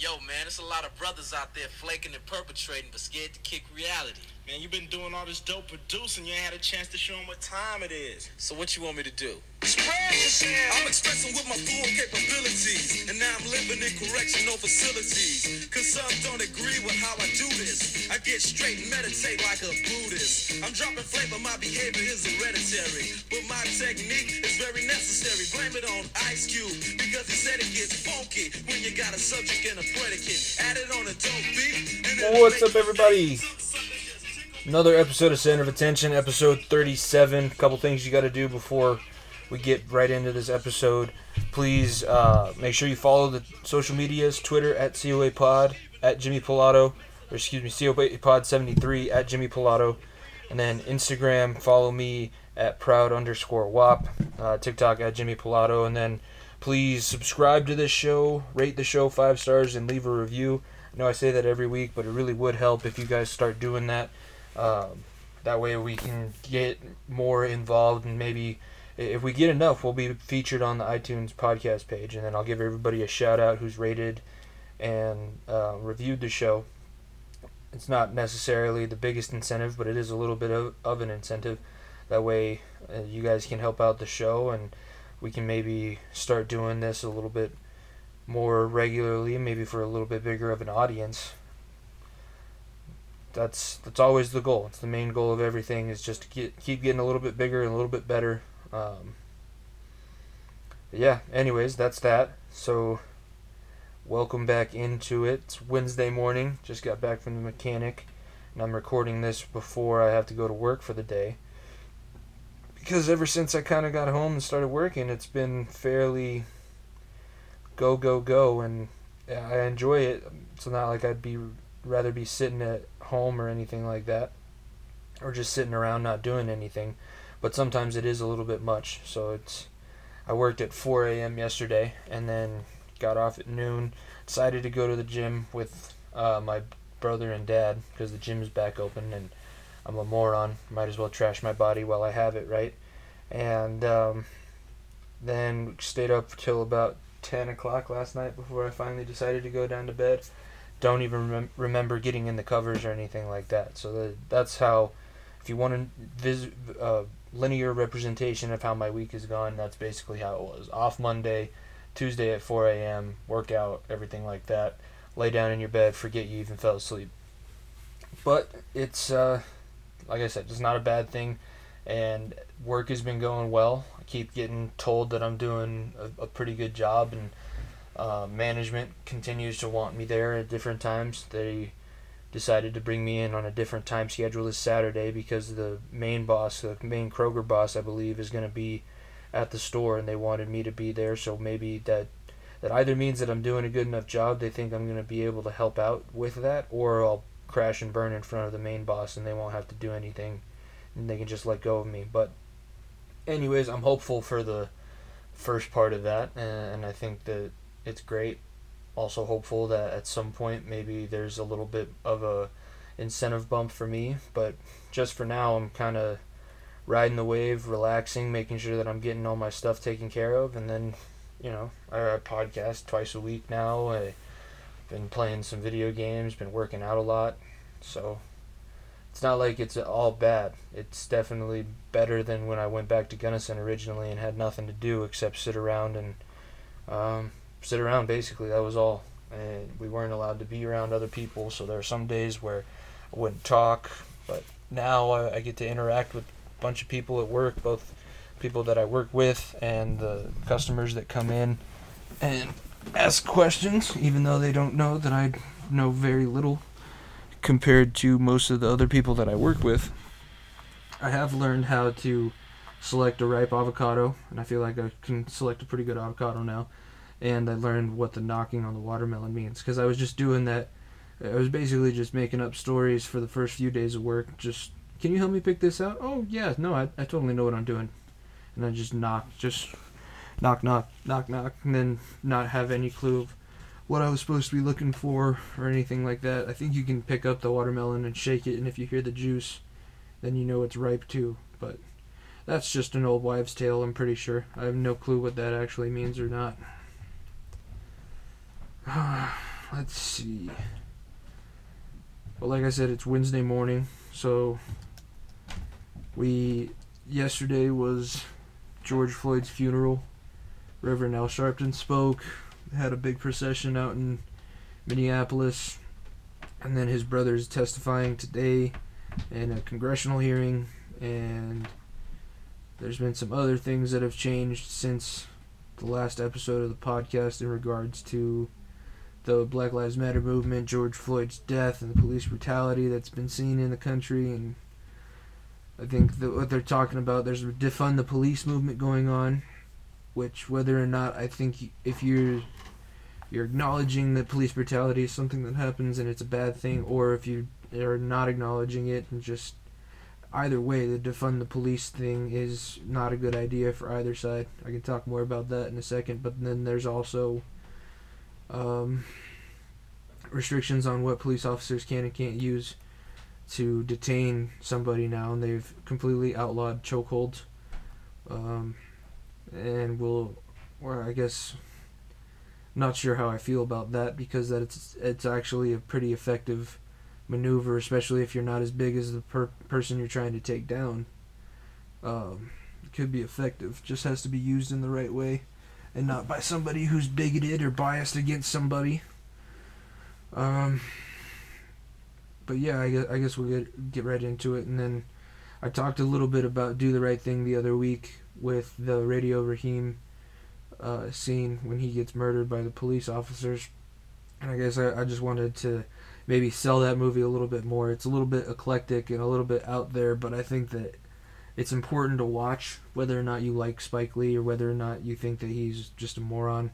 Yo, man, there's a lot of brothers out there flaking and perpetrating, but scared to kick reality. Man, you've been doing all this dope producing. You ain't had a chance to show them what time it is. So what you want me to do? Spread. I'm expressing with my full capabilities. And now I'm living in correctional facilities. Cause some don't agree with how I do this. I get straight and meditate like a Buddhist. I'm dropping flavor, my behavior is hereditary. But my technique is very necessary. Blame it on Ice Cube. Because he said it gets funky when you got a subject and a predicate. Add it on a dope beat. And What's up, everybody? Another episode of Center of Attention, episode 37. A couple things you got to do before we get right into this episode. Please uh, make sure you follow the social medias Twitter at COA Pod, at Jimmy Pilato, or excuse me, COA Pod 73 at Jimmy Pilato. And then Instagram, follow me at proud underscore WAP, uh, TikTok at Jimmy Pilato. And then please subscribe to this show, rate the show five stars, and leave a review. I know I say that every week, but it really would help if you guys start doing that. Um, that way we can get more involved and maybe if we get enough, we'll be featured on the iTunes podcast page. And then I'll give everybody a shout out who's rated and uh, reviewed the show. It's not necessarily the biggest incentive, but it is a little bit of, of an incentive. That way, uh, you guys can help out the show and we can maybe start doing this a little bit more regularly, maybe for a little bit bigger of an audience. That's that's always the goal. It's the main goal of everything is just to get keep getting a little bit bigger and a little bit better. Um, yeah. Anyways, that's that. So, welcome back into it. It's Wednesday morning. Just got back from the mechanic, and I'm recording this before I have to go to work for the day. Because ever since I kind of got home and started working, it's been fairly go go go, and I enjoy it. It's not like I'd be rather be sitting at home or anything like that, or just sitting around not doing anything. But sometimes it is a little bit much. So it's I worked at 4 a.m. yesterday, and then got off at noon. Decided to go to the gym with uh, my brother and dad because the gym is back open, and I'm a moron. Might as well trash my body while I have it, right? And um, then stayed up till about 10 o'clock last night before I finally decided to go down to bed. Don't even remem- remember getting in the covers or anything like that. So the, that's how, if you want to visit, uh, linear representation of how my week has gone, that's basically how it was. Off Monday, Tuesday at 4 a.m., workout, everything like that. Lay down in your bed, forget you even fell asleep. But it's, uh, like I said, it's not a bad thing. And work has been going well. I keep getting told that I'm doing a, a pretty good job, and uh, management continues to want me there at different times. They decided to bring me in on a different time schedule this Saturday because the main boss, the main Kroger boss, I believe, is going to be at the store, and they wanted me to be there. So maybe that that either means that I'm doing a good enough job. They think I'm going to be able to help out with that, or I'll crash and burn in front of the main boss, and they won't have to do anything, and they can just let go of me. But anyways, I'm hopeful for the first part of that, and I think that it's great. Also hopeful that at some point maybe there's a little bit of a incentive bump for me, but just for now I'm kind of riding the wave, relaxing, making sure that I'm getting all my stuff taken care of, and then you know I, I podcast twice a week now. I've been playing some video games, been working out a lot, so it's not like it's all bad. It's definitely better than when I went back to Gunnison originally and had nothing to do except sit around and um, sit around. Basically, that was all. And we weren't allowed to be around other people, so there are some days where I wouldn't talk. But now I, I get to interact with a bunch of people at work, both people that I work with and the customers that come in and ask questions, even though they don't know that I know very little compared to most of the other people that I work with. I have learned how to select a ripe avocado, and I feel like I can select a pretty good avocado now. And I learned what the knocking on the watermelon means because I was just doing that. I was basically just making up stories for the first few days of work. Just, can you help me pick this out? Oh, yeah, no, I, I totally know what I'm doing. And I just knock, just knock, knock, knock, knock, and then not have any clue of what I was supposed to be looking for or anything like that. I think you can pick up the watermelon and shake it, and if you hear the juice, then you know it's ripe too. But that's just an old wives' tale, I'm pretty sure. I have no clue what that actually means or not. let's see. Well, like I said, it's Wednesday morning, so we yesterday was George Floyd's funeral. Reverend Al Sharpton spoke, had a big procession out in Minneapolis, and then his brother's testifying today in a congressional hearing, and there's been some other things that have changed since the last episode of the podcast in regards to the Black Lives Matter movement, George Floyd's death, and the police brutality that's been seen in the country. And I think what they're talking about, there's a defund the police movement going on, which whether or not I think if you're you're acknowledging that police brutality is something that happens and it's a bad thing, or if you are not acknowledging it and just either way, the defund the police thing is not a good idea for either side. I can talk more about that in a second, but then there's also um, restrictions on what police officers can and can't use to detain somebody now, and they've completely outlawed chokeholds. Um, and we'll, or I guess, not sure how I feel about that because that it's it's actually a pretty effective maneuver, especially if you're not as big as the per- person you're trying to take down. Um, it could be effective. Just has to be used in the right way, and not by somebody who's bigoted or biased against somebody. Um, but yeah, I guess, I guess we'll get get right into it, and then I talked a little bit about do the right thing the other week with the Radio Raheem uh, scene when he gets murdered by the police officers, and I guess I, I just wanted to maybe sell that movie a little bit more. It's a little bit eclectic and a little bit out there, but I think that it's important to watch whether or not you like Spike Lee or whether or not you think that he's just a moron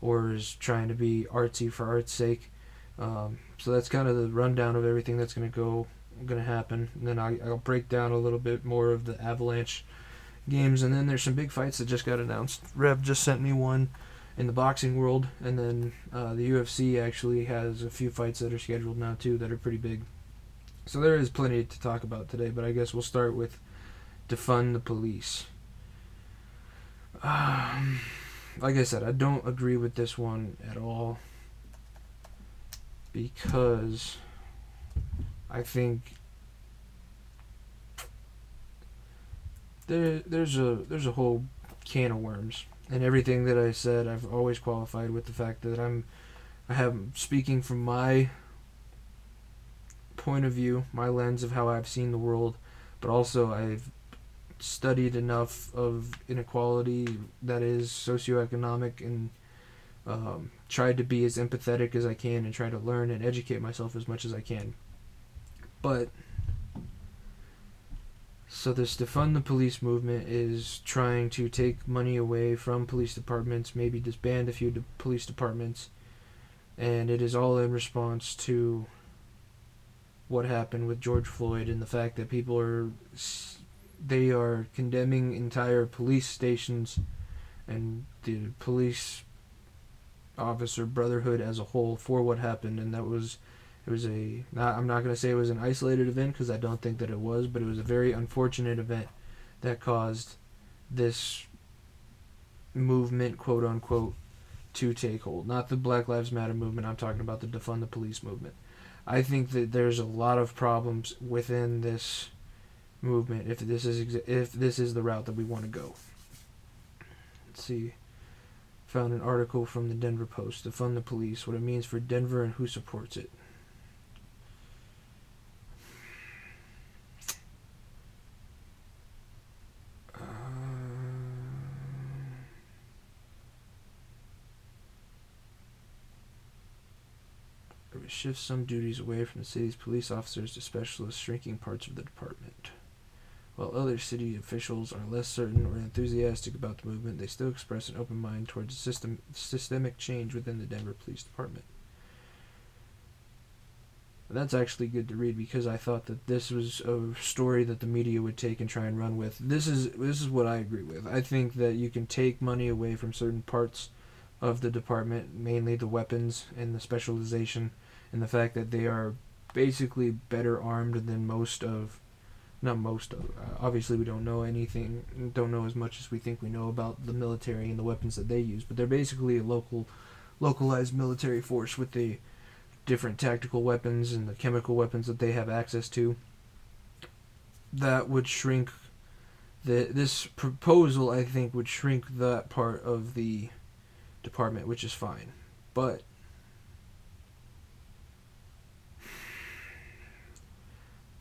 or is trying to be artsy for art's sake. Um, so that's kind of the rundown of everything that's going to go going to happen. And then I, I'll break down a little bit more of the Avalanche games, and then there's some big fights that just got announced. Rev just sent me one in the boxing world, and then uh, the UFC actually has a few fights that are scheduled now too that are pretty big. So there is plenty to talk about today, but I guess we'll start with defund the police. Um, like I said, I don't agree with this one at all because I think there there's a there's a whole can of worms and everything that I said, I've always qualified with the fact that I'm, I have speaking from my point of view, my lens of how I've seen the world, but also I've studied enough of inequality that is socioeconomic and um, tried to be as empathetic as I can and try to learn and educate myself as much as I can. But so this defund the police movement is trying to take money away from police departments, maybe disband a few de- police departments, and it is all in response to what happened with George Floyd and the fact that people are they are condemning entire police stations and the police officer brotherhood as a whole for what happened and that was it was a not, I'm not going to say it was an isolated event because I don't think that it was, but it was a very unfortunate event that caused this movement, quote unquote, to take hold. Not the Black Lives Matter movement. I'm talking about the defund the police movement. I think that there's a lot of problems within this movement if this is if this is the route that we want to go. Let's see. Found an article from the Denver Post, to fund the police, what it means for Denver and who supports it. Uh, shifts some duties away from the city's police officers to specialists, shrinking parts of the department. While other city officials are less certain or enthusiastic about the movement, they still express an open mind towards system, systemic change within the Denver Police Department. And that's actually good to read because I thought that this was a story that the media would take and try and run with. This is this is what I agree with. I think that you can take money away from certain parts of the department, mainly the weapons and the specialization, and the fact that they are basically better armed than most of not most of uh, obviously we don't know anything don't know as much as we think we know about the military and the weapons that they use but they're basically a local localized military force with the different tactical weapons and the chemical weapons that they have access to. That would shrink the this proposal I think would shrink that part of the department, which is fine. But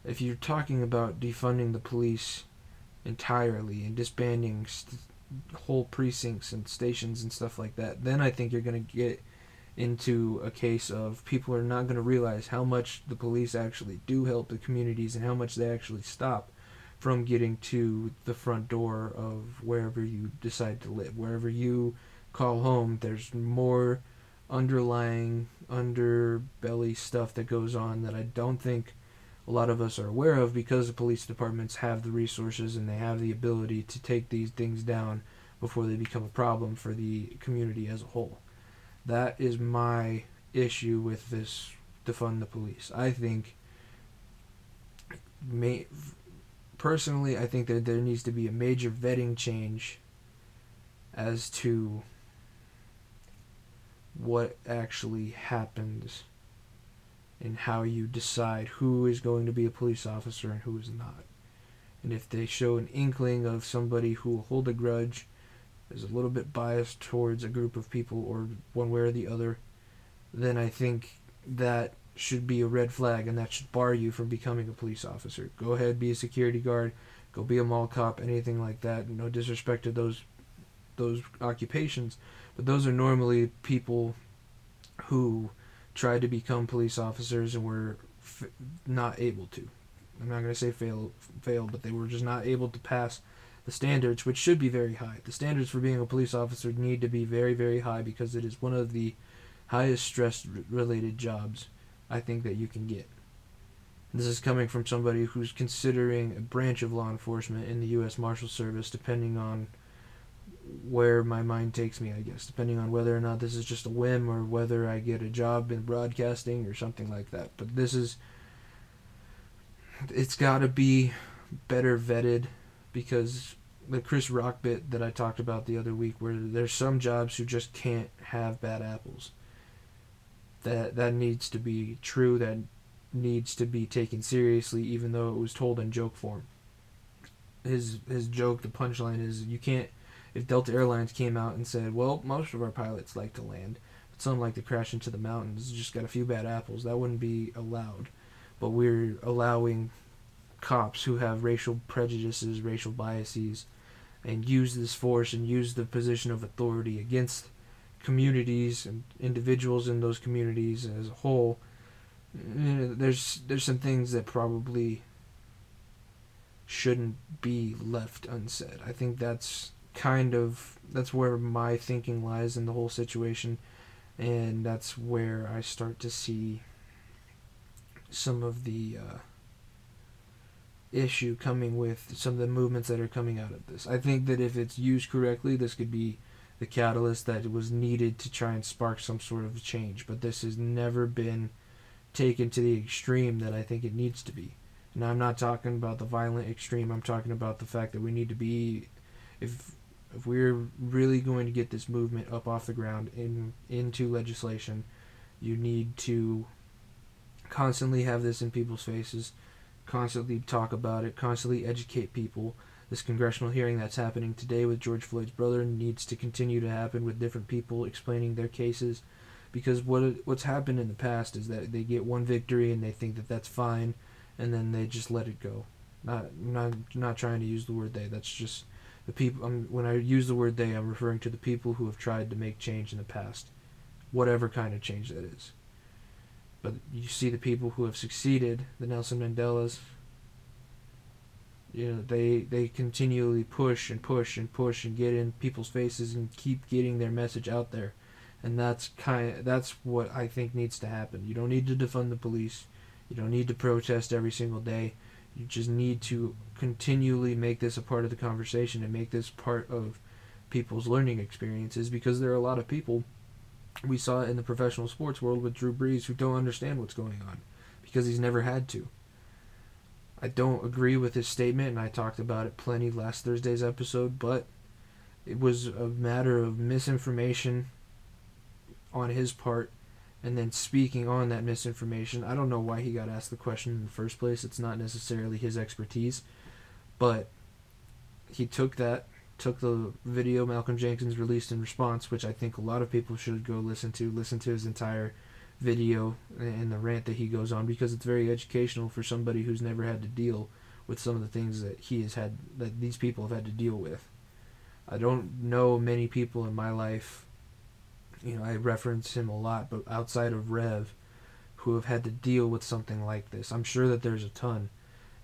if you're talking about defunding the police entirely and disbanding st- whole precincts and stations and stuff like that, then I think you're going to get into a case of people are not going to realize how much the police actually do help the communities and how much they actually stop from getting to the front door of wherever you decide to live. Wherever you call home, there's more underlying underbelly stuff that goes on that I don't think a lot of us are aware of because the police departments have the resources and they have the ability to take these things down before they become a problem for the community as a whole. That is my issue with this defund the police. I think may, personally I think that there needs to be a major vetting change as to what actually happens in how you decide who is going to be a police officer and who is not. And if they show an inkling of somebody who will hold a grudge, is a little bit biased towards a group of people or one way or the other, then I think that should be a red flag and that should bar you from becoming a police officer. Go ahead, be a security guard, go be a mall cop, anything like that. No disrespect to those those occupations, but those are normally people who tried to become police officers and were f- not able to. I'm not going to say fail, fail, but they were just not able to pass the standards, which should be very high. The standards for being a police officer need to be very, very high because it is one of the highest stress related jobs I think that you can get. This is coming from somebody who's considering a branch of law enforcement in the U.S. Marshal Service, depending on where my mind takes me, I guess, depending on whether or not this is just a whim or whether I get a job in broadcasting or something like that. But this is, it's got to be better vetted because the Chris Rock bit that I talked about the other week, where there's some jobs who just can't have bad apples. That that needs to be true. That needs to be taken seriously, even though it was told in joke form. His his joke, the punchline is you can't if Delta Airlines came out and said, well, most of our pilots like to land, but some like to crash into the mountains, just got a few bad apples, that wouldn't be allowed. But we're allowing cops who have racial prejudices, racial biases, and use this force and use the position of authority against communities and individuals in those communities as a whole. There's there's some things that probably shouldn't be left unsaid. I think that's kind of that's where my thinking lies in the whole situation and that's where I start to see some of the uh, issue coming with some of the movements that are coming out of this. I think that if it's used correctly, this could be the catalyst that was needed to try and spark some sort of change. But this has never been taken to the extreme that I think it needs to be. And I'm not talking about the violent extreme. I'm talking about the fact that we need to be, if if we're really going to get this movement up off the ground in into legislation, you need to constantly have this in people's faces, constantly talk about it, constantly educate people. This congressional hearing that's happening today with George Floyd's brother needs to continue to happen with different people explaining their cases, because what what's happened in the past is that they get one victory and they think that that's fine, and then they just let it go. Not not not trying to use the word they. That's just the people um, when I use the word they, I'm referring to the people who have tried to make change in the past, whatever kind of change that is. But you see the people who have succeeded, the Nelson Mandelas. You know, they they continually push and push and push and get in people's faces and keep getting their message out there, and that's kind of, that's what I think needs to happen. You don't need to defund the police, you don't need to protest every single day you just need to continually make this a part of the conversation and make this part of people's learning experiences because there are a lot of people we saw in the professional sports world with Drew Brees who don't understand what's going on because he's never had to. I don't agree with his statement, and I talked about it plenty last Thursday's episode, but it was a matter of misinformation on his part and then speaking on that misinformation. I don't know why he got asked the question in the first place. It's not necessarily his expertise, but he took that, took the video Malcolm Jenkins released in response, which I think a lot of people should go listen to, listen to his entire video and the rant that he goes on because it's very educational for somebody who's never had to deal with some of the things that he has had that these people have had to deal with. I don't know many people in my life you know, I reference him a lot, but outside of Rev, who have had to deal with something like this. I'm sure that there's a ton.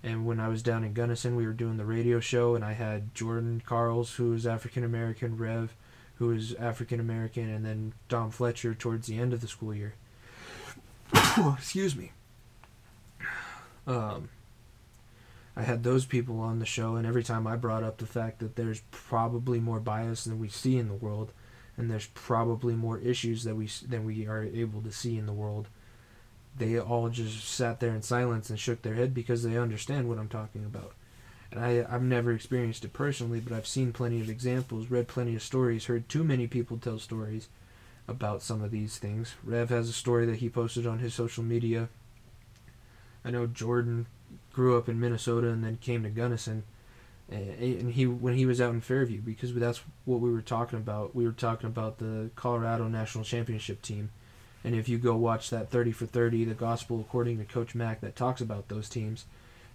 And when I was down in Gunnison, we were doing the radio show, and I had Jordan Carls, who is African American, Rev, who is African American, and then Dom Fletcher towards the end of the school year. Excuse me. Um, I had those people on the show, and every time I brought up the fact that there's probably more bias than we see in the world, and there's probably more issues that we than we are able to see in the world. They all just sat there in silence and shook their head because they understand what I'm talking about. And I, I've never experienced it personally, but I've seen plenty of examples, read plenty of stories, heard too many people tell stories about some of these things. Rev has a story that he posted on his social media. I know Jordan grew up in Minnesota and then came to Gunnison Eh, eh, and he when he was out in Fairview because that's what we were talking about. We were talking about the Colorado National Championship team, and if you go watch that thirty for thirty, the Gospel according to Coach Mac that talks about those teams,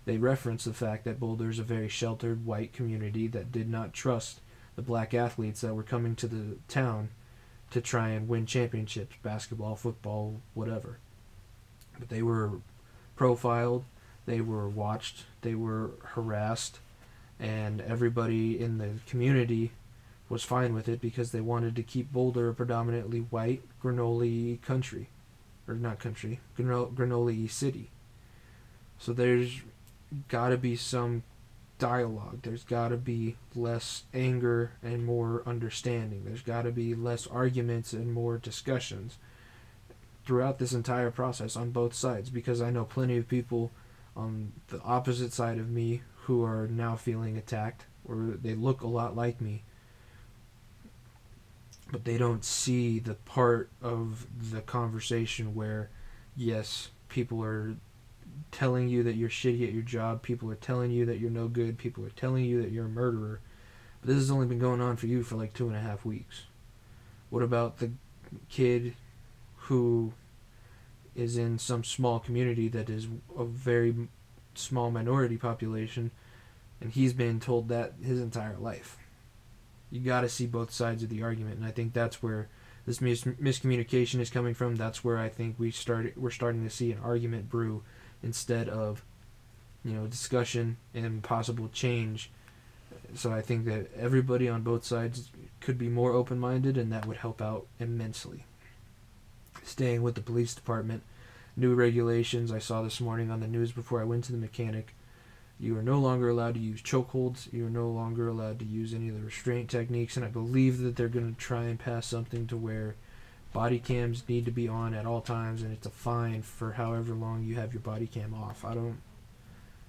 they reference the fact that Boulder is a very sheltered white community that did not trust the black athletes that were coming to the town to try and win championships, basketball, football, whatever. But they were profiled, they were watched, they were harassed and everybody in the community was fine with it because they wanted to keep Boulder a predominantly white granola country, or not country, granoli city. So there's got to be some dialogue. There's got to be less anger and more understanding. There's got to be less arguments and more discussions throughout this entire process on both sides because I know plenty of people on the opposite side of me who are now feeling attacked, or they look a lot like me, but they don't see the part of the conversation where, yes, people are telling you that you're shitty at your job, people are telling you that you're no good, people are telling you that you're a murderer, but this has only been going on for you for like two and a half weeks. What about the kid who is in some small community that is a very small minority population, and he's been told that his entire life. You got to see both sides of the argument, and I think that's where this mis- miscommunication is coming from. That's where I think we started. We're starting to see an argument brew instead of, you know, discussion and possible change. So I think that everybody on both sides could be more open-minded, and that would help out immensely. Staying with the police department, new regulations I saw this morning on the news before I went to the mechanic. You are no longer allowed to use chokeholds. You are no longer allowed to use any of the restraint techniques. And I believe that they're going to try and pass something to where body cams need to be on at all times, and it's a fine for however long you have your body cam off. I don't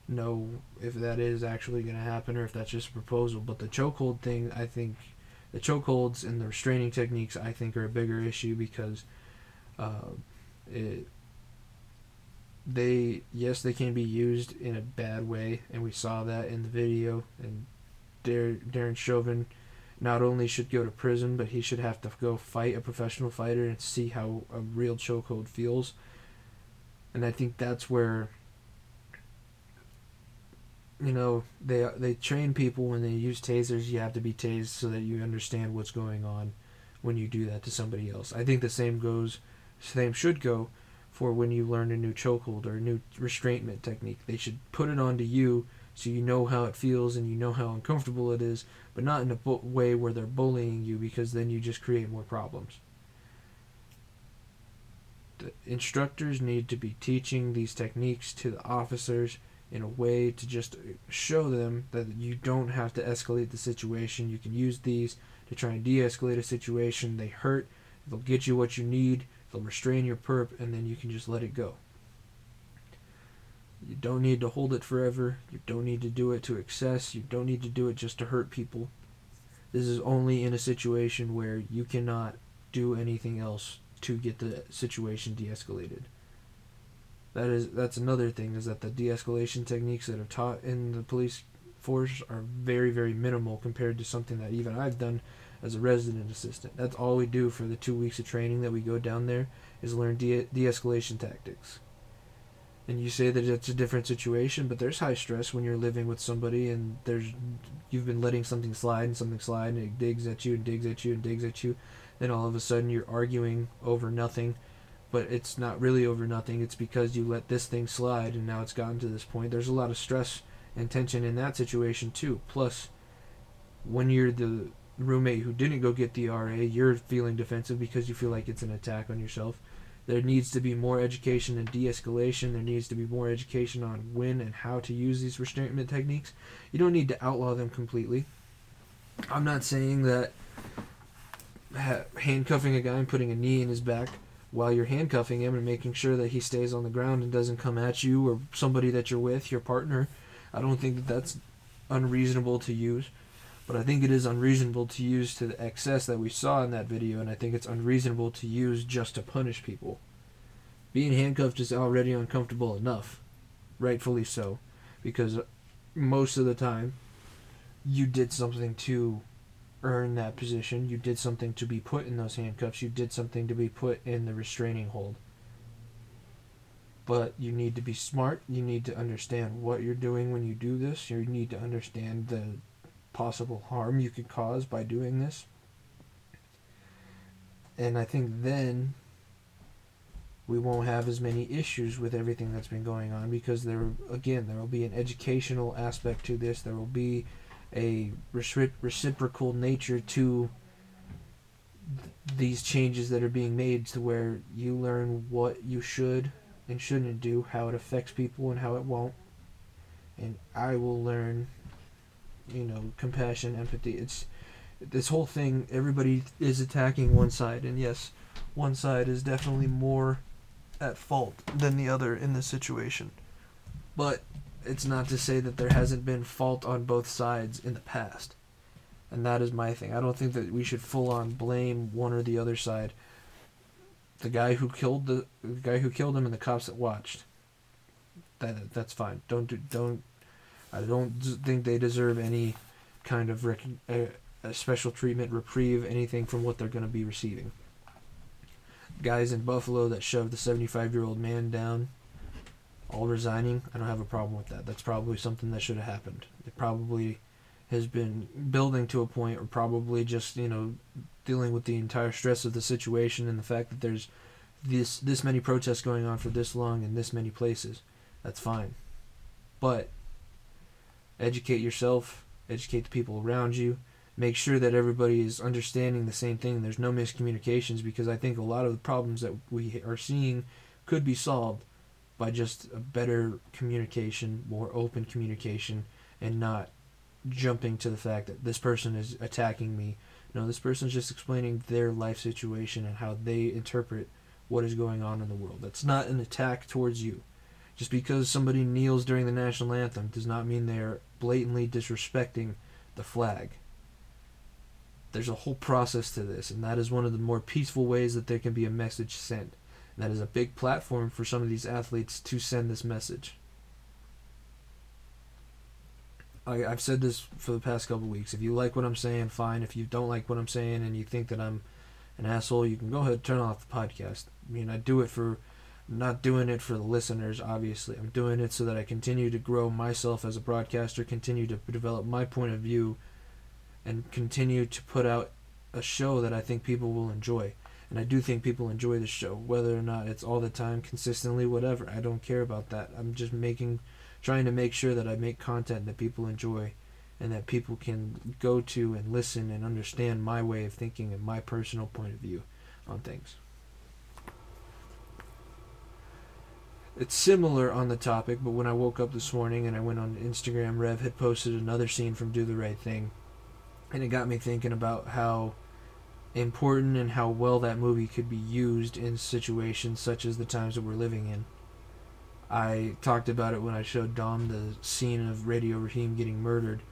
know if that is actually going to happen or if that's just a proposal. But the chokehold thing, I think, the chokeholds and the restraining techniques, I think, are a bigger issue because uh, it they yes they can be used in a bad way and we saw that in the video and Dar- Darren Chauvin not only should go to prison but he should have to go fight a professional fighter and see how a real chokehold feels. And I think that's where you know they they train people when they use tasers. You have to be tased so that you understand what's going on when you do that to somebody else. I think the same goes same should go for when you learn a new chokehold or a new restraintment technique. They should put it onto you so you know how it feels and you know how uncomfortable it is, but not in a bu- way where they're bullying you because then you just create more problems. The instructors need to be teaching these techniques to the officers in a way to just show them that you don't have to escalate the situation. You can use these to try and de escalate a situation. They hurt, they'll get you what you need They'll restrain your perp, and then you can just let it go. You don't need to hold it forever. You don't need to do it to excess. You don't need to do it just to hurt people. This is only in a situation where you cannot do anything else to get the situation de-escalated. That is that's another thing is that the de-escalation techniques that are taught in the police force are very very minimal compared to something that even I've done as a resident assistant. That's all we do for the 2 weeks of training that we go down there is learn de- de-escalation tactics. And you say that it's a different situation, but there's high stress when you're living with somebody and there's you've been letting something slide and something slide and it digs at you and digs at you and digs at you. Then all of a sudden you're arguing over nothing but it's not really over nothing. It's because you let this thing slide and now it's gotten to this point. There's a lot of stress and tension in that situation too. Plus, when you're the roommate who didn't go get the RA, you're feeling defensive because you feel like it's an attack on yourself. There needs to be more education and de escalation. There needs to be more education on when and how to use these restrainment techniques. You don't need to outlaw them completely. I'm not saying that handcuffing a guy and putting a knee in his back while you're handcuffing him and making sure that he stays on the ground and doesn't come at you or somebody that you're with, your partner. I don't think that that's unreasonable to use, but I think it is unreasonable to use to the excess that we saw in that video, and I think it's unreasonable to use just to punish people. Being handcuffed is already uncomfortable enough, rightfully so, because most of the time you did something to earn that position. You did something to be put in those handcuffs. You did something to be put in the restraining hold. But you need to be smart. You need to understand what you're doing when you do this. You need to understand the possible harm you could cause by doing this. And I think then we won't have as many issues with everything that's been going on because there again there will be an educational aspect to this. There will be a reciprocal nature to th- these changes that are being made to where you learn what you should and shouldn't do, how it affects people and how it won't. And I will learn, you know, compassion, empathy. It's this whole thing, everybody is attacking one side, and yes, one side is definitely more at fault than the other in this situation. But it's not to say that there hasn't been fault on both sides in the past. And that is my thing. I don't think that we should full on blame one or the other side. The guy who killed the, the guy who killed him and the cops that watched. That that's fine. Don't do don't. I don't think they deserve any kind of rec- a, a special treatment, reprieve, anything from what they're going to be receiving. Guys in Buffalo that shoved the 75 year old man down all resigning, I don't have a problem with that. That's probably something that should have happened. It probably has been building to a point, or probably just you know dealing with the entire stress of the situation and the fact that there's this this many protests going on for this long in this many places. That's fine, but educate yourself, educate the people around you, make sure that everybody is understanding the same thing. There's no miscommunications because I think a lot of the problems that we are seeing could be solved by just a better communication, more open communication, and not jumping to the fact that this person is attacking me. No, this person's just explaining their life situation and how they interpret what is going on in the world. That's not an attack towards you. Just because somebody kneels during the national anthem does not mean they are blatantly disrespecting the flag. There's a whole process to this, and that is one of the more peaceful ways that there can be a message sent. And that is a big platform for some of these athletes to send this message. I, I've said this for the past couple weeks. If you like what I'm saying, fine. If you don't like what I'm saying and you think that I'm an asshole, you can go ahead and turn off the podcast. I mean, I do it for, I'm not doing it for the listeners, obviously. I'm doing it so that I continue to grow myself as a broadcaster, continue to develop my point of view, and continue to put out a show that I think people will enjoy. And I do think people enjoy the show, whether or not it's all the time, consistently, whatever. I don't care about that. I'm just making, trying to make sure that I make content that people enjoy and that people can go to and listen and understand my way of thinking and my personal point of view on things. It's similar on the topic, but when I woke up this morning and I went on Instagram, Rev had posted another scene from Do the Right Thing. And it got me thinking about how important and how well that movie could be used in situations such as the times that we're living in. I talked about it when I showed Dom the scene of Radio Raheem getting murdered,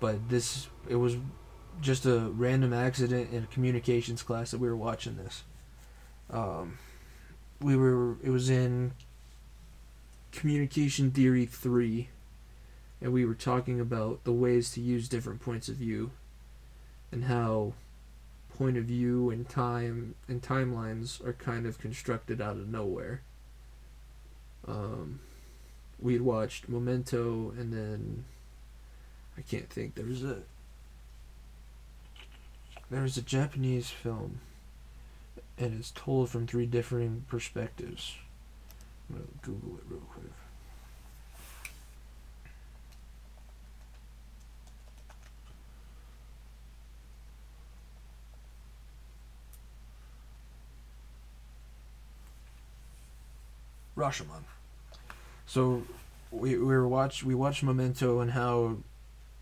but this it was just a random accident in a communications class that we were watching this. Um, we were. It was in Communication Theory three, and we were talking about the ways to use different points of view, and how point of view and time and timelines are kind of constructed out of nowhere. Um, we had watched Memento, and then I can't think. There was a there was a Japanese film, and it's told from three differing perspectives. I'm gonna Google it real quick. Rashomon. So we we were watch we watched Memento and how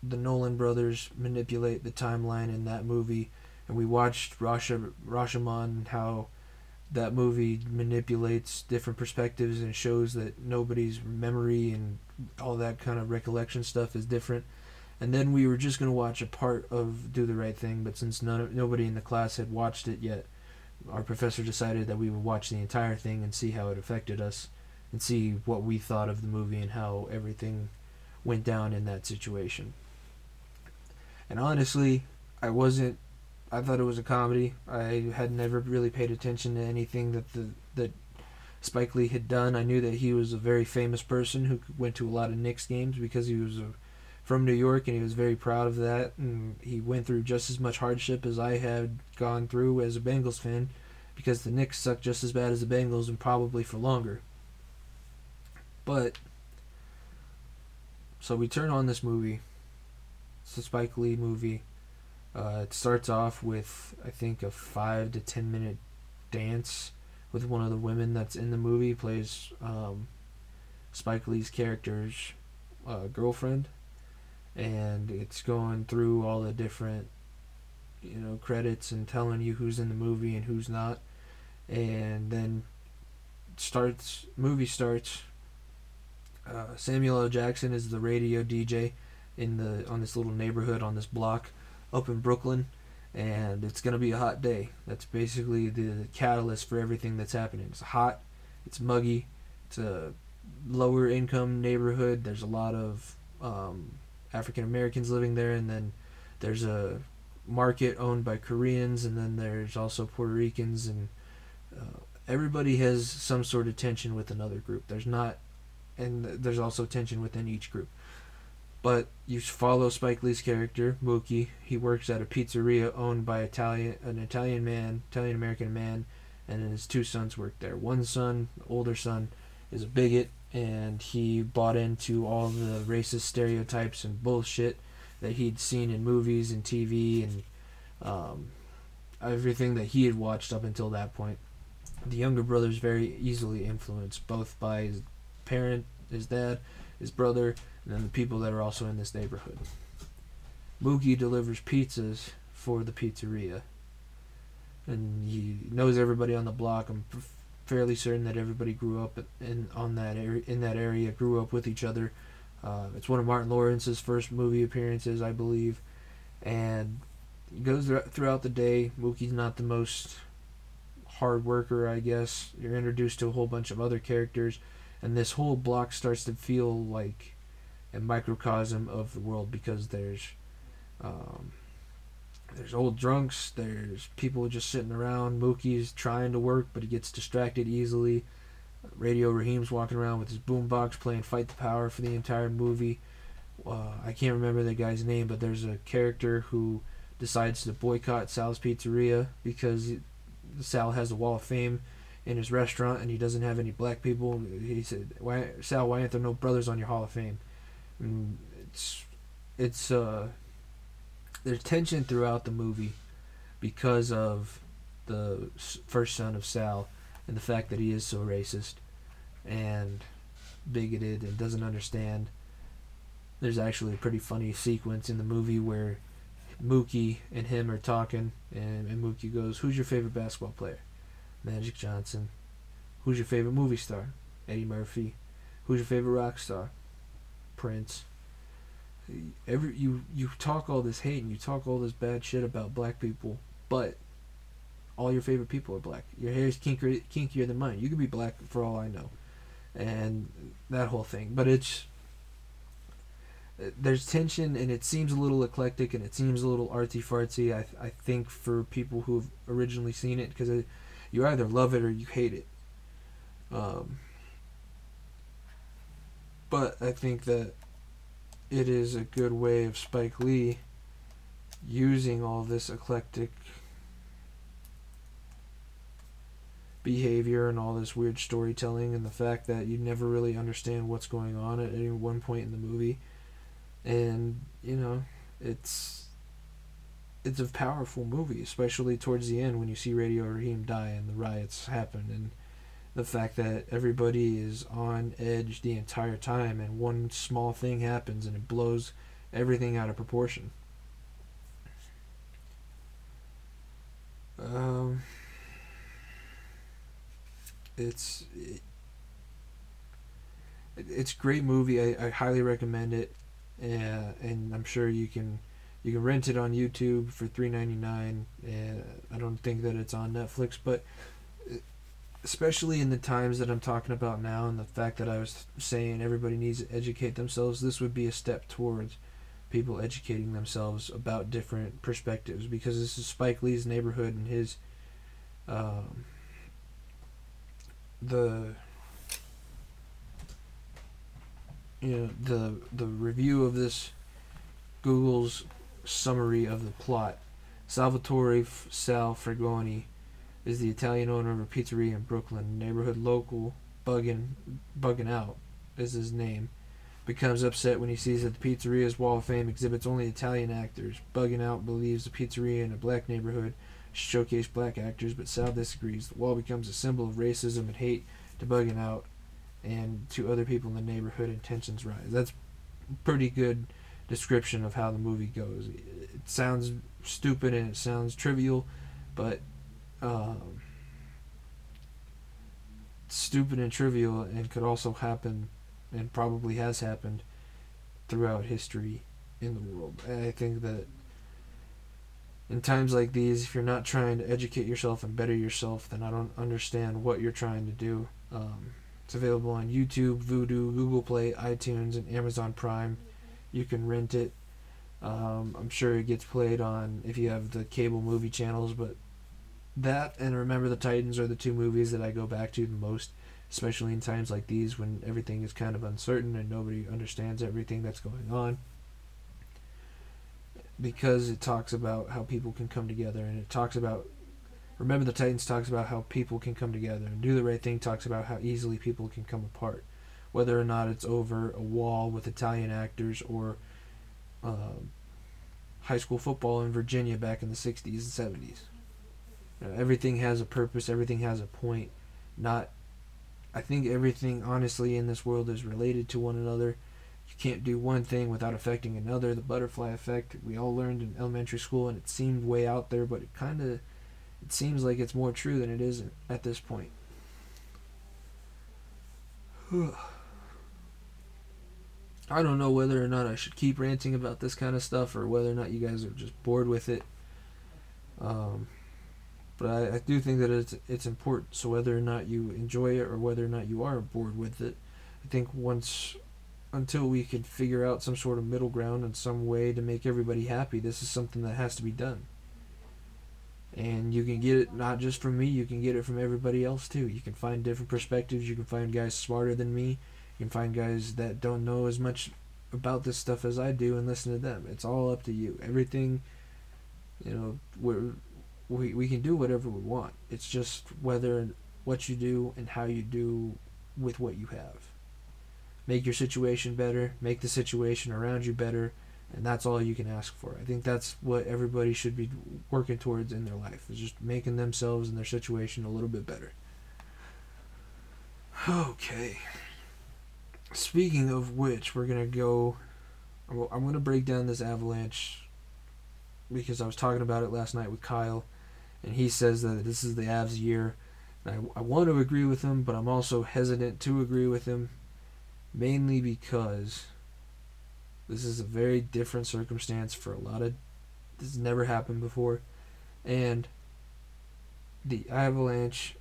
the Nolan brothers manipulate the timeline in that movie, and we watched Rasha Rashomon how that movie manipulates different perspectives and shows that nobody's memory and all that kind of recollection stuff is different. And then we were just gonna watch a part of Do the Right Thing, but since none nobody in the class had watched it yet, our professor decided that we would watch the entire thing and see how it affected us and see what we thought of the movie and how everything went down in that situation. And honestly, I wasn't I thought it was a comedy. I had never really paid attention to anything that the that Spike Lee had done. I knew that he was a very famous person who went to a lot of Knicks games because he was a, from New York and he was very proud of that. And he went through just as much hardship as I had gone through as a Bengals fan because the Knicks suck just as bad as the Bengals and probably for longer. But so we turn on this movie. It's a Spike Lee movie. Uh, it starts off with I think a five to ten minute dance with one of the women that's in the movie plays um, Spike Lee's character's uh, girlfriend, and it's going through all the different you know credits and telling you who's in the movie and who's not, and then starts movie starts. Uh, Samuel L. Jackson is the radio DJ in the on this little neighborhood on this block up in Brooklyn, and it's gonna be a hot day. That's basically the catalyst for everything that's happening. It's hot, it's muggy, it's a lower income neighborhood. There's a lot of um, African Americans living there, and then there's a market owned by Koreans, and then there's also Puerto Ricans, and uh, everybody has some sort of tension with another group. There's not, and there's also tension within each group. But you follow Spike Lee's character Mookie. He works at a pizzeria owned by Italian, an Italian man, Italian American man, and his two sons work there. One son, older son, is a bigot, and he bought into all the racist stereotypes and bullshit that he'd seen in movies and TV and um, everything that he had watched up until that point. The younger brother's very easily influenced, both by his parent, his dad, his brother, and then the people that are also in this neighborhood. Mookie delivers pizzas for the pizzeria, and he knows everybody on the block. I'm fairly certain that everybody grew up in on that area, in that area, grew up with each other. Uh, it's one of Martin Lawrence's first movie appearances, I believe, and he goes throughout the day. Mookie's not the most hard worker, I guess. You're introduced to a whole bunch of other characters, and this whole block starts to feel like a microcosm of the world because there's um, there's old drunks, there's people just sitting around. Mookie's trying to work, but he gets distracted easily. Radio Raheem's walking around with his boombox playing "Fight the Power" for the entire movie. Uh, I can't remember the guy's name, but there's a character who decides to boycott Sal's Pizzeria because Sal has a Wall of Fame in his restaurant and he doesn't have any black people. He said, "Why, Sal? Why aren't there no brothers on your Hall of Fame?" And it's it's uh there's tension throughout the movie because of the first son of Sal and the fact that he is so racist and bigoted and doesn't understand. There's actually a pretty funny sequence in the movie where Mookie and him are talking, and, and Mookie goes, Who's your favorite basketball player? Magic Johnson. Who's your favorite movie star? Eddie Murphy. Who's your favorite rock star? Prince. Every you you talk all this hate and you talk all this bad shit about black people, but all your favorite people are black. Your hair is kinkier, kinkier than mine. You could be black for all I know, and that whole thing. But it's there's tension, and it seems a little eclectic, and it seems a little artsy fartsy. I I think for people who've originally seen it, because you either love it or you hate it. Um, but I think that it is a good way of Spike Lee using all this eclectic behavior and all this weird storytelling and the fact that you never really understand what's going on at any one point in the movie. And you know it's it's a powerful movie especially towards the end when you see Radio Raheem die and the riots happen and the fact that everybody is on edge the entire time and one small thing happens and it blows everything out of proportion um it's it, it's great movie. I, I highly recommend it, uh, and I'm sure you can you can rent it on YouTube for three ninety nine. And I don't think that it's on Netflix, but uh, especially in the times that I'm talking about now, and the fact that I was saying everybody needs to educate themselves, this would be a step towards people educating themselves about different perspectives because this is Spike Lee's neighborhood and his um, the you know the the review of this Google's summary of the plot. Salvatore F- Sal Frangione is the Italian owner of a pizzeria in Brooklyn. Neighborhood local bugging bugging out is his name. Becomes upset when he sees that the pizzeria's wall of fame exhibits only Italian actors. Bugging out believes the pizzeria in a black neighborhood showcase black actors, but Sal disagrees. The wall becomes a symbol of racism and hate to bugging out and to other people in the neighborhood and tensions rise. That's pretty good description of how the movie goes. It sounds stupid and it sounds trivial, but um, stupid and trivial and could also happen and probably has happened throughout history in the world. And I think that in times like these, if you're not trying to educate yourself and better yourself, then I don't understand what you're trying to do. Um, it's available on YouTube, Vudu, Google Play, iTunes, and Amazon Prime. You can rent it. Um, I'm sure it gets played on if you have the cable movie channels, but that and Remember the Titans are the two movies that I go back to the most, especially in times like these when everything is kind of uncertain and nobody understands everything that's going on. Because it talks about how people can come together and it talks about remember the titans talks about how people can come together and do the right thing talks about how easily people can come apart. Whether or not it's over a wall with italian actors or uh, high school football in virginia back in the 60s and 70s know, everything has a purpose everything has a point not i think everything honestly in this world is related to one another you can't do one thing without affecting another. The butterfly effect we all learned in elementary school, and it seemed way out there, but it kind of it seems like it's more true than it isn't at this point. I don't know whether or not I should keep ranting about this kind of stuff or whether or not you guys are just bored with it. Um, but I, I do think that it's it's important. So whether or not you enjoy it or whether or not you are bored with it, I think once until we could figure out some sort of middle ground and some way to make everybody happy, this is something that has to be done. And you can get it not just from me, you can get it from everybody else too. You can find different perspectives, you can find guys smarter than me, you can find guys that don't know as much about this stuff as I do and listen to them. It's all up to you. Everything, you know, we're, we, we can do whatever we want. It's just whether what you do and how you do with what you have make your situation better, make the situation around you better, and that's all you can ask for. I think that's what everybody should be working towards in their life is just making themselves and their situation a little bit better. Okay. Speaking of which, we're gonna go. I'm gonna break down this avalanche because I was talking about it last night with Kyle, and he says that this is the Avs year. And I, I want to agree with him, but I'm also hesitant to agree with him mainly because this is a very different circumstance for a lot of this has never happened before and the Avalanche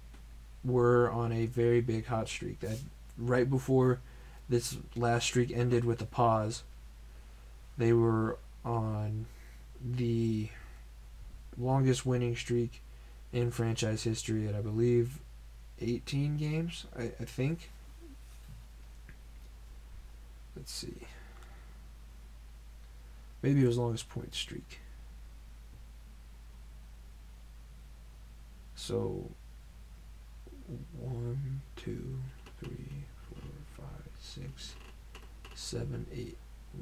were on a very big hot streak. That right before this last streak ended with a pause, they were on the longest winning streak in franchise history at I believe 18 games, I, I think. Let's see. Maybe it was longest point streak. So, one, two, three, four, five, six, seven, eight,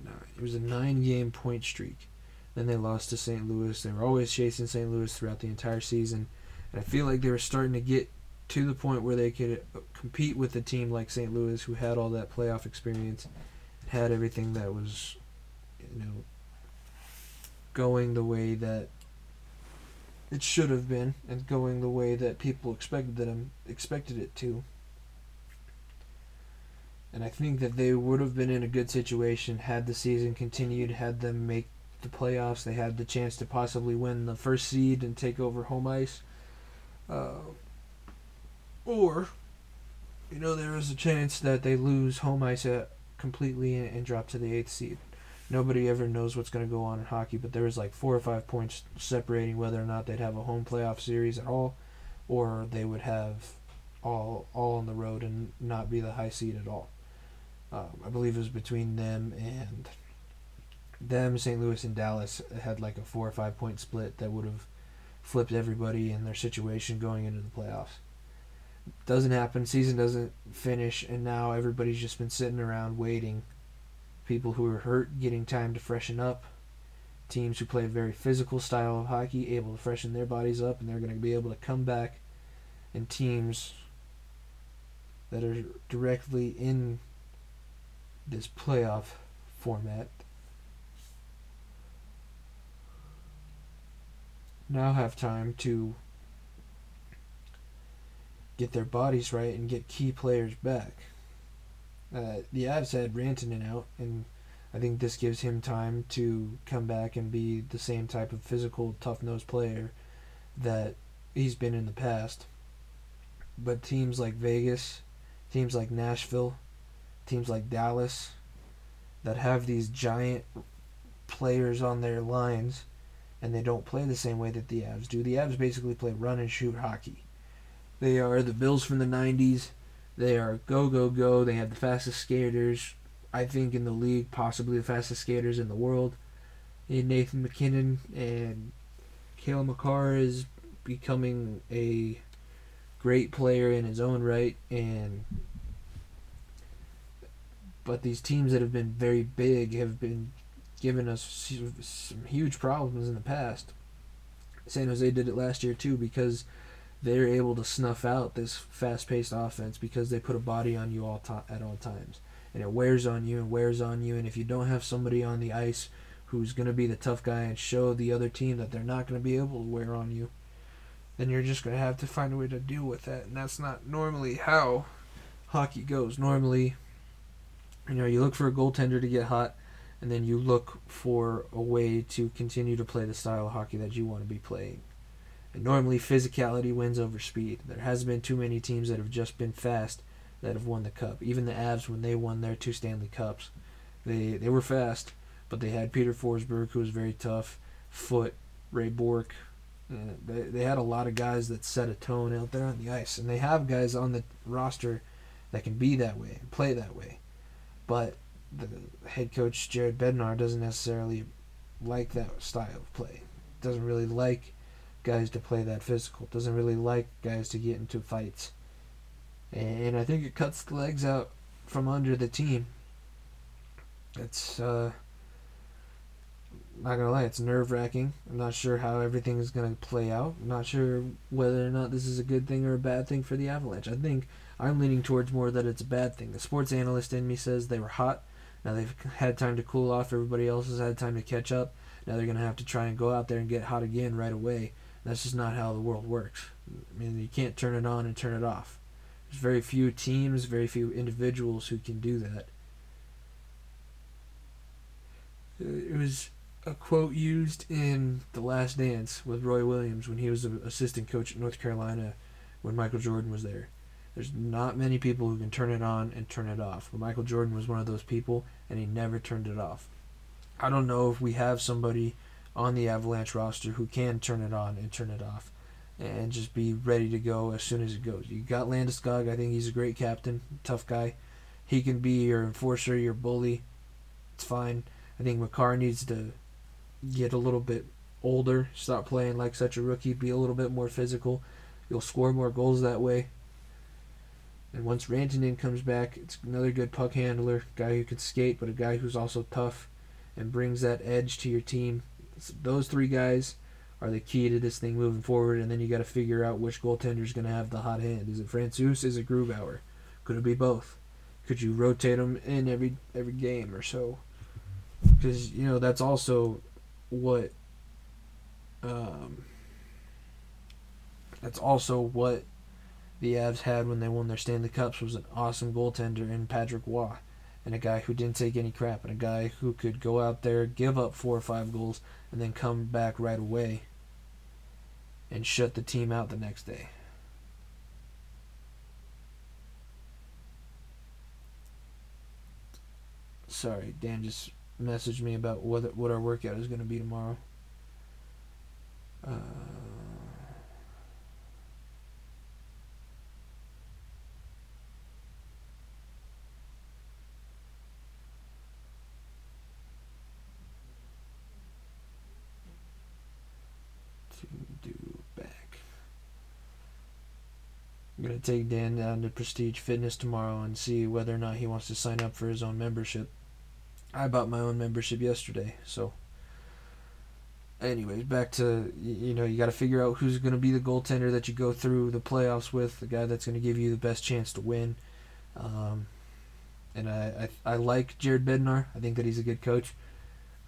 nine. It was a nine game point streak. Then they lost to St. Louis. They were always chasing St. Louis throughout the entire season. And I feel like they were starting to get to the point where they could uh, compete with a team like St. Louis, who had all that playoff experience, had everything that was, you know, going the way that it should have been, and going the way that people expected them expected it to. And I think that they would have been in a good situation had the season continued, had them make the playoffs. They had the chance to possibly win the first seed and take over home ice. Uh, or, you know, there is a chance that they lose home ice at completely and, and drop to the eighth seed. Nobody ever knows what's going to go on in hockey, but there was like four or five points separating whether or not they'd have a home playoff series at all, or they would have all all on the road and not be the high seed at all. Um, I believe it was between them and them, St. Louis and Dallas had like a four or five point split that would have flipped everybody in their situation going into the playoffs. Doesn't happen. Season doesn't finish, and now everybody's just been sitting around waiting. People who are hurt getting time to freshen up. Teams who play a very physical style of hockey able to freshen their bodies up, and they're going to be able to come back. And teams that are directly in this playoff format now have time to get their bodies right and get key players back. Uh, the Avs had Rantanen out, and I think this gives him time to come back and be the same type of physical, tough nosed player that he's been in the past. But teams like Vegas, teams like Nashville, teams like Dallas that have these giant players on their lines and they don't play the same way that the Avs do. The Avs basically play run and shoot hockey. They are the Bills from the 90s. They are go, go, go. They have the fastest skaters, I think, in the league, possibly the fastest skaters in the world. And Nathan MacKinnon and Cale Makar is becoming a great player in his own right. And but these teams that have been very big have been given us some huge problems in the past. San Jose did it last year too because they're able to snuff out this fast-paced offense because they put a body on you all to- at all times, and it wears on you and wears on you. And if you don't have somebody on the ice who's going to be the tough guy and show the other team that they're not going to be able to wear on you, then you're just going to have to find a way to deal with that. And that's not normally how hockey goes. Normally, you know, you look for a goaltender to get hot and then you look for a way to continue to play the style of hockey that you want to be playing. And normally, physicality wins over speed. There hasn't been too many teams that have just been fast that have won the cup. Even the Avs, when they won their two Stanley Cups, they they were fast, but they had Peter Forsberg, who was very tough, Foote, Ray Bourque. Uh, they, they had a lot of guys that set a tone out there on the ice, and they have guys on the roster that can be that way play that way. But the head coach Jared Bednar doesn't necessarily like that style of play. Doesn't really like guys to play that physical. Doesn't really like guys to get into fights. And I think it cuts the legs out from under the team. It's uh not gonna lie, it's nerve wracking. I'm not sure how everything is gonna play out. I'm not sure whether or not this is a good thing or a bad thing for the Avalanche. I think I'm leaning towards more that it's a bad thing. The sports analyst in me says they were hot now they've had time to cool off. Everybody else has had time to catch up. Now they're going to have to try and go out there and get hot again right away. That's just not how the world works. I mean, you can't turn it on and turn it off. There's very few teams, very few individuals who can do that. It was a quote used in The Last Dance with Roy Williams when he was an assistant coach at North Carolina when Michael Jordan was there. There's not many people who can turn it on and turn it off. But Michael Jordan was one of those people, and he never turned it off. I don't know if we have somebody on the Avalanche roster who can turn it on and turn it off and just be ready to go as soon as it goes. You got Landeskog. I think he's a great captain, tough guy. He can be your enforcer, your bully. It's fine. I think Makar needs to get a little bit older, stop playing like such a rookie, be a little bit more physical. You'll score more goals that way. And once Rantanen comes back, it's another good puck handler, guy who can skate, but a guy who's also tough and brings that edge to your team. So those three guys are the key to this thing moving forward, and then you got to figure out which goaltender is going to have the hot hand. Is it Francouz? Is it Grubauer? Could it be both? Could you rotate them in every every game or so? Because you know that's also what um, that's also what the Avs had when they won their Stanley Cups was an awesome goaltender in Patrick Roy, and a guy who didn't take any crap, and a guy who could go out there, give up four or five goals, and then come back right away and shut the team out the next day. Sorry, Dan just messaged me about what what our workout is going to be tomorrow. Uh, to do back. I'm gonna take Dan down to Prestige Fitness tomorrow and see whether or not he wants to sign up for his own membership. I bought my own membership yesterday, so. Anyways, back to you know you got to figure out who's going to be the goaltender that you go through the playoffs with, the guy that's going to give you the best chance to win. Um, and I, I I like Jared Bednar. I think that he's a good coach.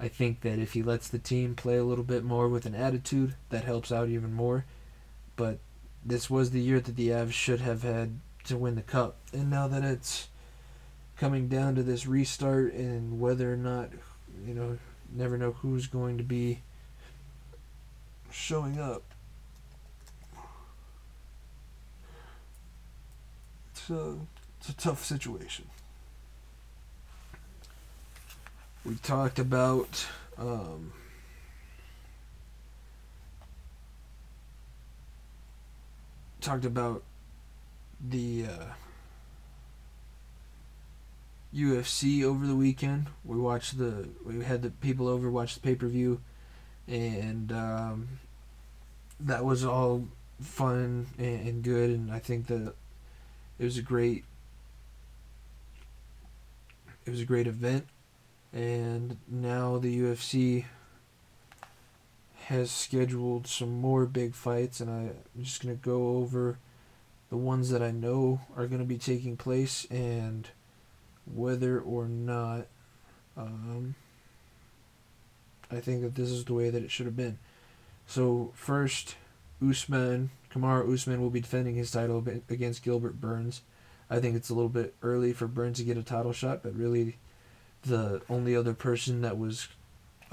I think that if he lets the team play a little bit more with an attitude, that helps out even more. But this was the year that the Avs should have had to win the cup, and now that it's coming down to this restart and whether or not, you know, never know who's going to be showing up. It's a, it's a tough situation. We talked about um, talked about the uh, UFC over the weekend. We watched the we had the people over watch the pay per view, and um, that was all fun and, and good. And I think that it was a great it was a great event. And now the UFC has scheduled some more big fights, and I'm just gonna go over the ones that I know are gonna be taking place and whether or not um, I think that this is the way that it should have been. So first, Usman Kamaru Usman will be defending his title against Gilbert Burns. I think it's a little bit early for Burns to get a title shot, but really, the only other person that was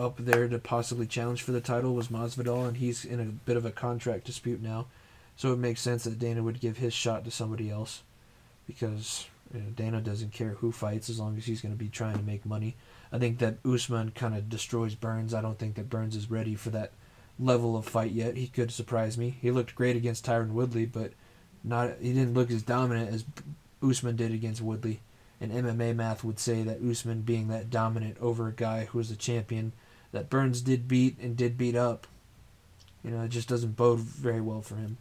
up there to possibly challenge for the title was Masvidal, and he's in a bit of a contract dispute now. So it makes sense that Dana would give his shot to somebody else, because you know, Dana doesn't care who fights as long as he's going to be trying to make money. I think that Usman kind of destroys Burns. I don't think that Burns is ready for that level of fight yet. He could surprise me. He looked great against Tyron Woodley, but not he didn't look as dominant as Usman did against Woodley. And MMA math would say that Usman being that dominant over a guy who was a champion that Burns did beat and did beat up, you know, it just doesn't bode very well for him.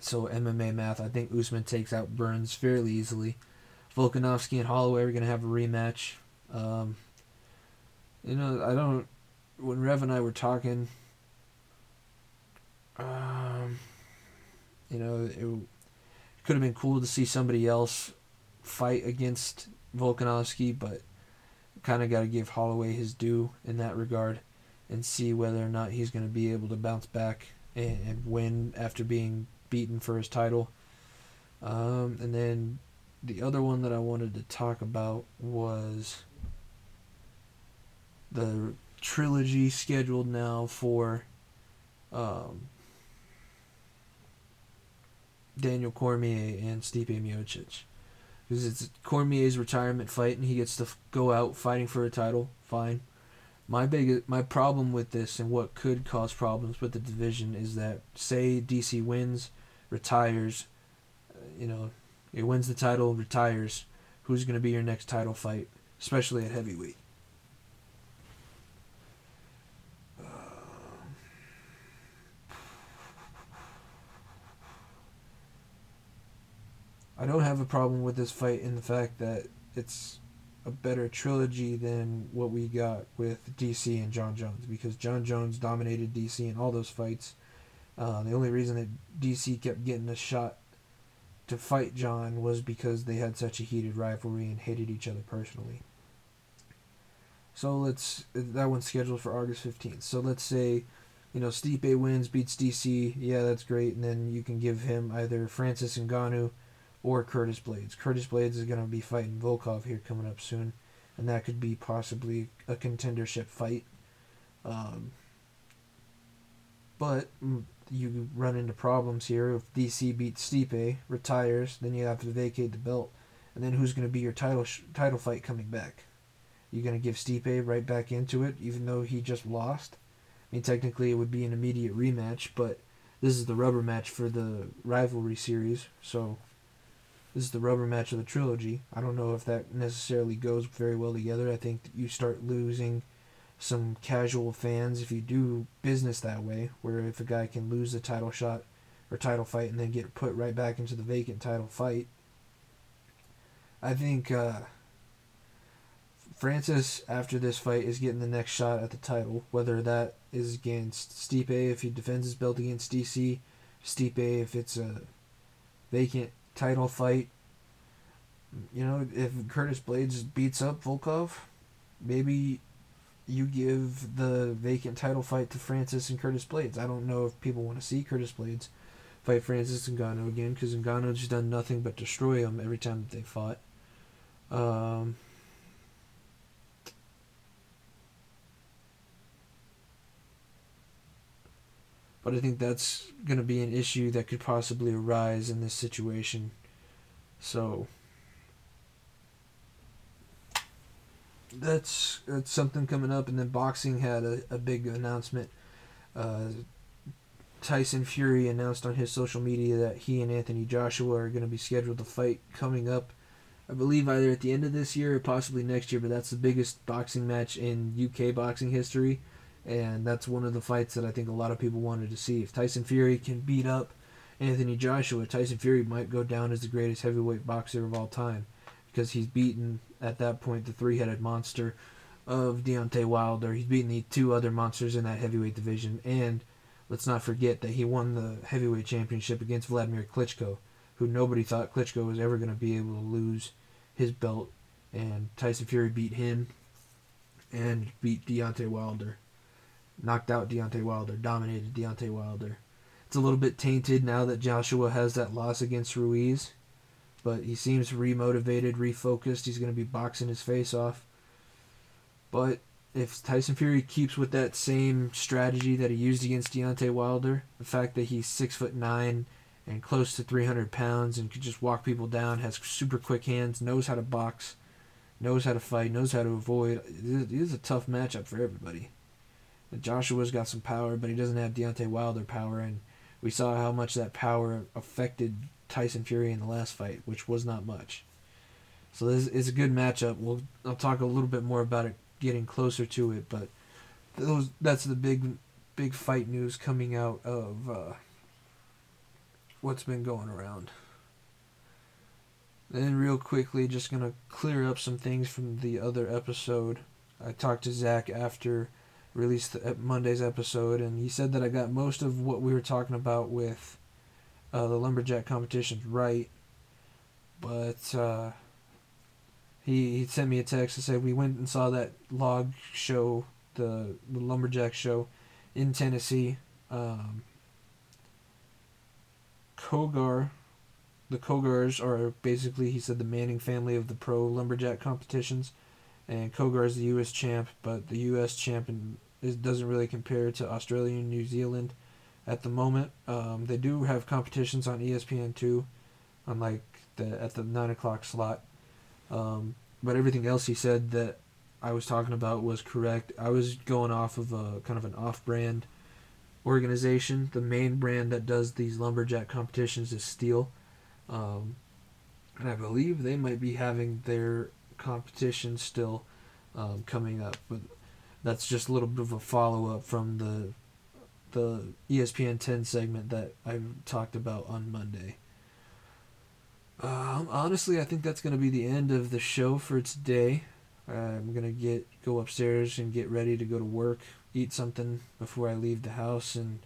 So MMA math, I think Usman takes out Burns fairly easily. Volkanovski and Holloway are going to have a rematch. Um, you know, I don't. When Rev and I were talking, um, you know, it, it could have been cool to see somebody else fight against Volkanovski, but kind of got to give Holloway his due in that regard and see whether or not he's going to be able to bounce back and, and win after being beaten for his title. Um, and then the other one that I wanted to talk about was the trilogy scheduled now for um, Daniel Cormier and Stipe Miocic. Because it's Cormier's retirement fight and he gets to go out fighting for a title. Fine. My big my problem with this and what could cause problems with the division is that say DC wins, retires, uh, you know, he wins the title, retires. Who's going to be your next title fight, especially at heavyweight? I don't have a problem with this fight in the fact that it's a better trilogy than what we got with DC and John Jones because John Jones dominated DC in all those fights. Uh, the only reason that DC kept getting a shot to fight John was because they had such a heated rivalry and hated each other personally. So let's that one's scheduled for August fifteenth. So let's say, you know, Stipe wins, beats DC. Yeah, that's great, and then you can give him either Francis Ngannou or Curtis Blaydes. Curtis Blaydes is going to be fighting Volkov here coming up soon, and that could be possibly a contendership fight. Um, but mm, you run into problems here. If DC beats Stipe, retires, then you have to vacate the belt, and then who's going to be your title sh- title fight coming back? You're going to give Stipe right back into it, even though he just lost. I mean, technically it would be an immediate rematch, but this is the rubber match for the rivalry series, so this is the rubber match of the trilogy. I don't know if that necessarily goes very well together. I think you start losing some casual fans if you do business that way, where if a guy can lose the title shot or title fight and then get put right back into the vacant title fight. I think uh, Francis, after this fight, is getting the next shot at the title, whether that is against Stipe if he defends his belt against DC, Stipe if it's a vacant title fight. You know, if Curtis Blaydes beats up Volkov, maybe you give the vacant title fight to Francis and Curtis Blaydes. I don't know if people want to see Curtis Blaydes fight Francis Ngannou again because Ngannou's done nothing but destroy him every time that they fought. Um, but I think that's going to be an issue that could possibly arise in this situation. So that's that's something coming up, and then boxing had a, a big announcement. Uh, Tyson Fury announced on his social media that he and Anthony Joshua are going to be scheduled to fight coming up. I believe either at the end of this year or possibly next year, but that's the biggest boxing match in UK boxing history, and that's one of the fights that I think a lot of people wanted to see. If Tyson Fury can beat up Anthony Joshua, Tyson Fury might go down as the greatest heavyweight boxer of all time because he's beaten at that point the three-headed monster of Deontay Wilder. He's beaten the two other monsters in that heavyweight division, and let's not forget that he won the heavyweight championship against Vladimir Klitschko, who nobody thought Klitschko was ever going to be able to lose his belt, and Tyson Fury beat him and beat Deontay Wilder, knocked out Deontay Wilder, dominated Deontay Wilder. It's a little bit tainted now that Joshua has that loss against Ruiz but he seems remotivated, refocused. He's going to be boxing his face off. But if Tyson Fury keeps with that same strategy that he used against Deontay Wilder, the fact that he's six foot nine and close to 300 pounds and could just walk people down, has super quick hands, knows how to box, knows how to fight, knows how to avoid, it is a tough matchup for everybody. Joshua's got some power, but he doesn't have Deontay Wilder power, and we saw how much that power affected Tyson Fury in the last fight, which was not much. So this is a good matchup. We'll I'll talk a little bit more about it getting closer to it, but those that's the big big fight news coming out of uh, what's been going around. Then real quickly, just gonna clear up some things from the other episode. I talked to Zach after released Monday's episode, and he said that I got most of what we were talking about with uh, the lumberjack competitions right, but uh, he he sent me a text and said we went and saw that log show, the the lumberjack show, in Tennessee. Um, Cogar, the Cogars are basically he said the Manning family of the pro lumberjack competitions, and Cogar's the U.S. champ, but the U.S. champion is, doesn't really compare to Australia and New Zealand at the moment. Um, they do have competitions on ESPN two, unlike the at the nine o'clock slot. Um, but everything else he said that I was talking about was correct. I was going off of a kind of an off-brand organization. The main brand that does these lumberjack competitions is STIHL, um, and I believe they might be having their competition still um, coming up. But that's just a little bit of a follow-up from the the ESPN 10 segment that I talked about on Monday. Um, honestly, I think that's going to be the end of the show for today. I'm gonna get go upstairs and get ready to go to work, eat something before I leave the house, and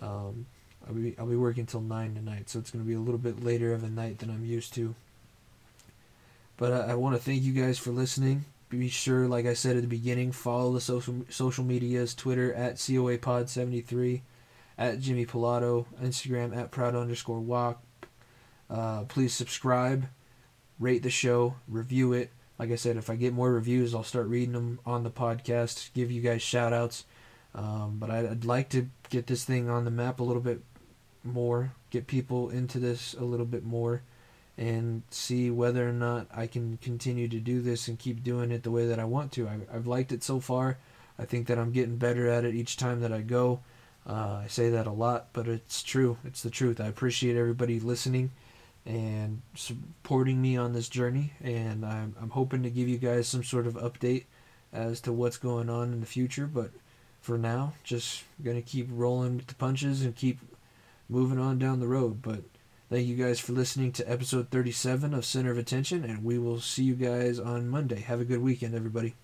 um, I'll be I'll be working till nine tonight, so it's gonna be a little bit later of a night than I'm used to. But I, I want to thank you guys for listening. Be sure, like I said at the beginning, follow the social social medias: Twitter at COA Pod seventy three, at Jimmy Pilato, Instagram at Proud underscore Walk. Uh, please subscribe, rate the show, review it like I said, if I get more reviews, I'll start reading them on the podcast, give you guys shout outs. Um, but I'd, I'd like to get this thing on the map a little bit more, get people into this a little bit more, and see whether or not I can continue to do this and keep doing it the way that I want to. I, I've liked it so far. I think that I'm getting better at it each time that I go. Uh, I say that a lot, but it's true. It's the truth. I appreciate everybody listening and supporting me on this journey. And I'm, I'm hoping to give you guys some sort of update as to what's going on in the future. But for now, just to keep rolling with the punches and keep moving on down the road. But thank you guys for listening to episode 37 of Center of Attention, and we will see you guys on Monday. Have a good weekend, everybody.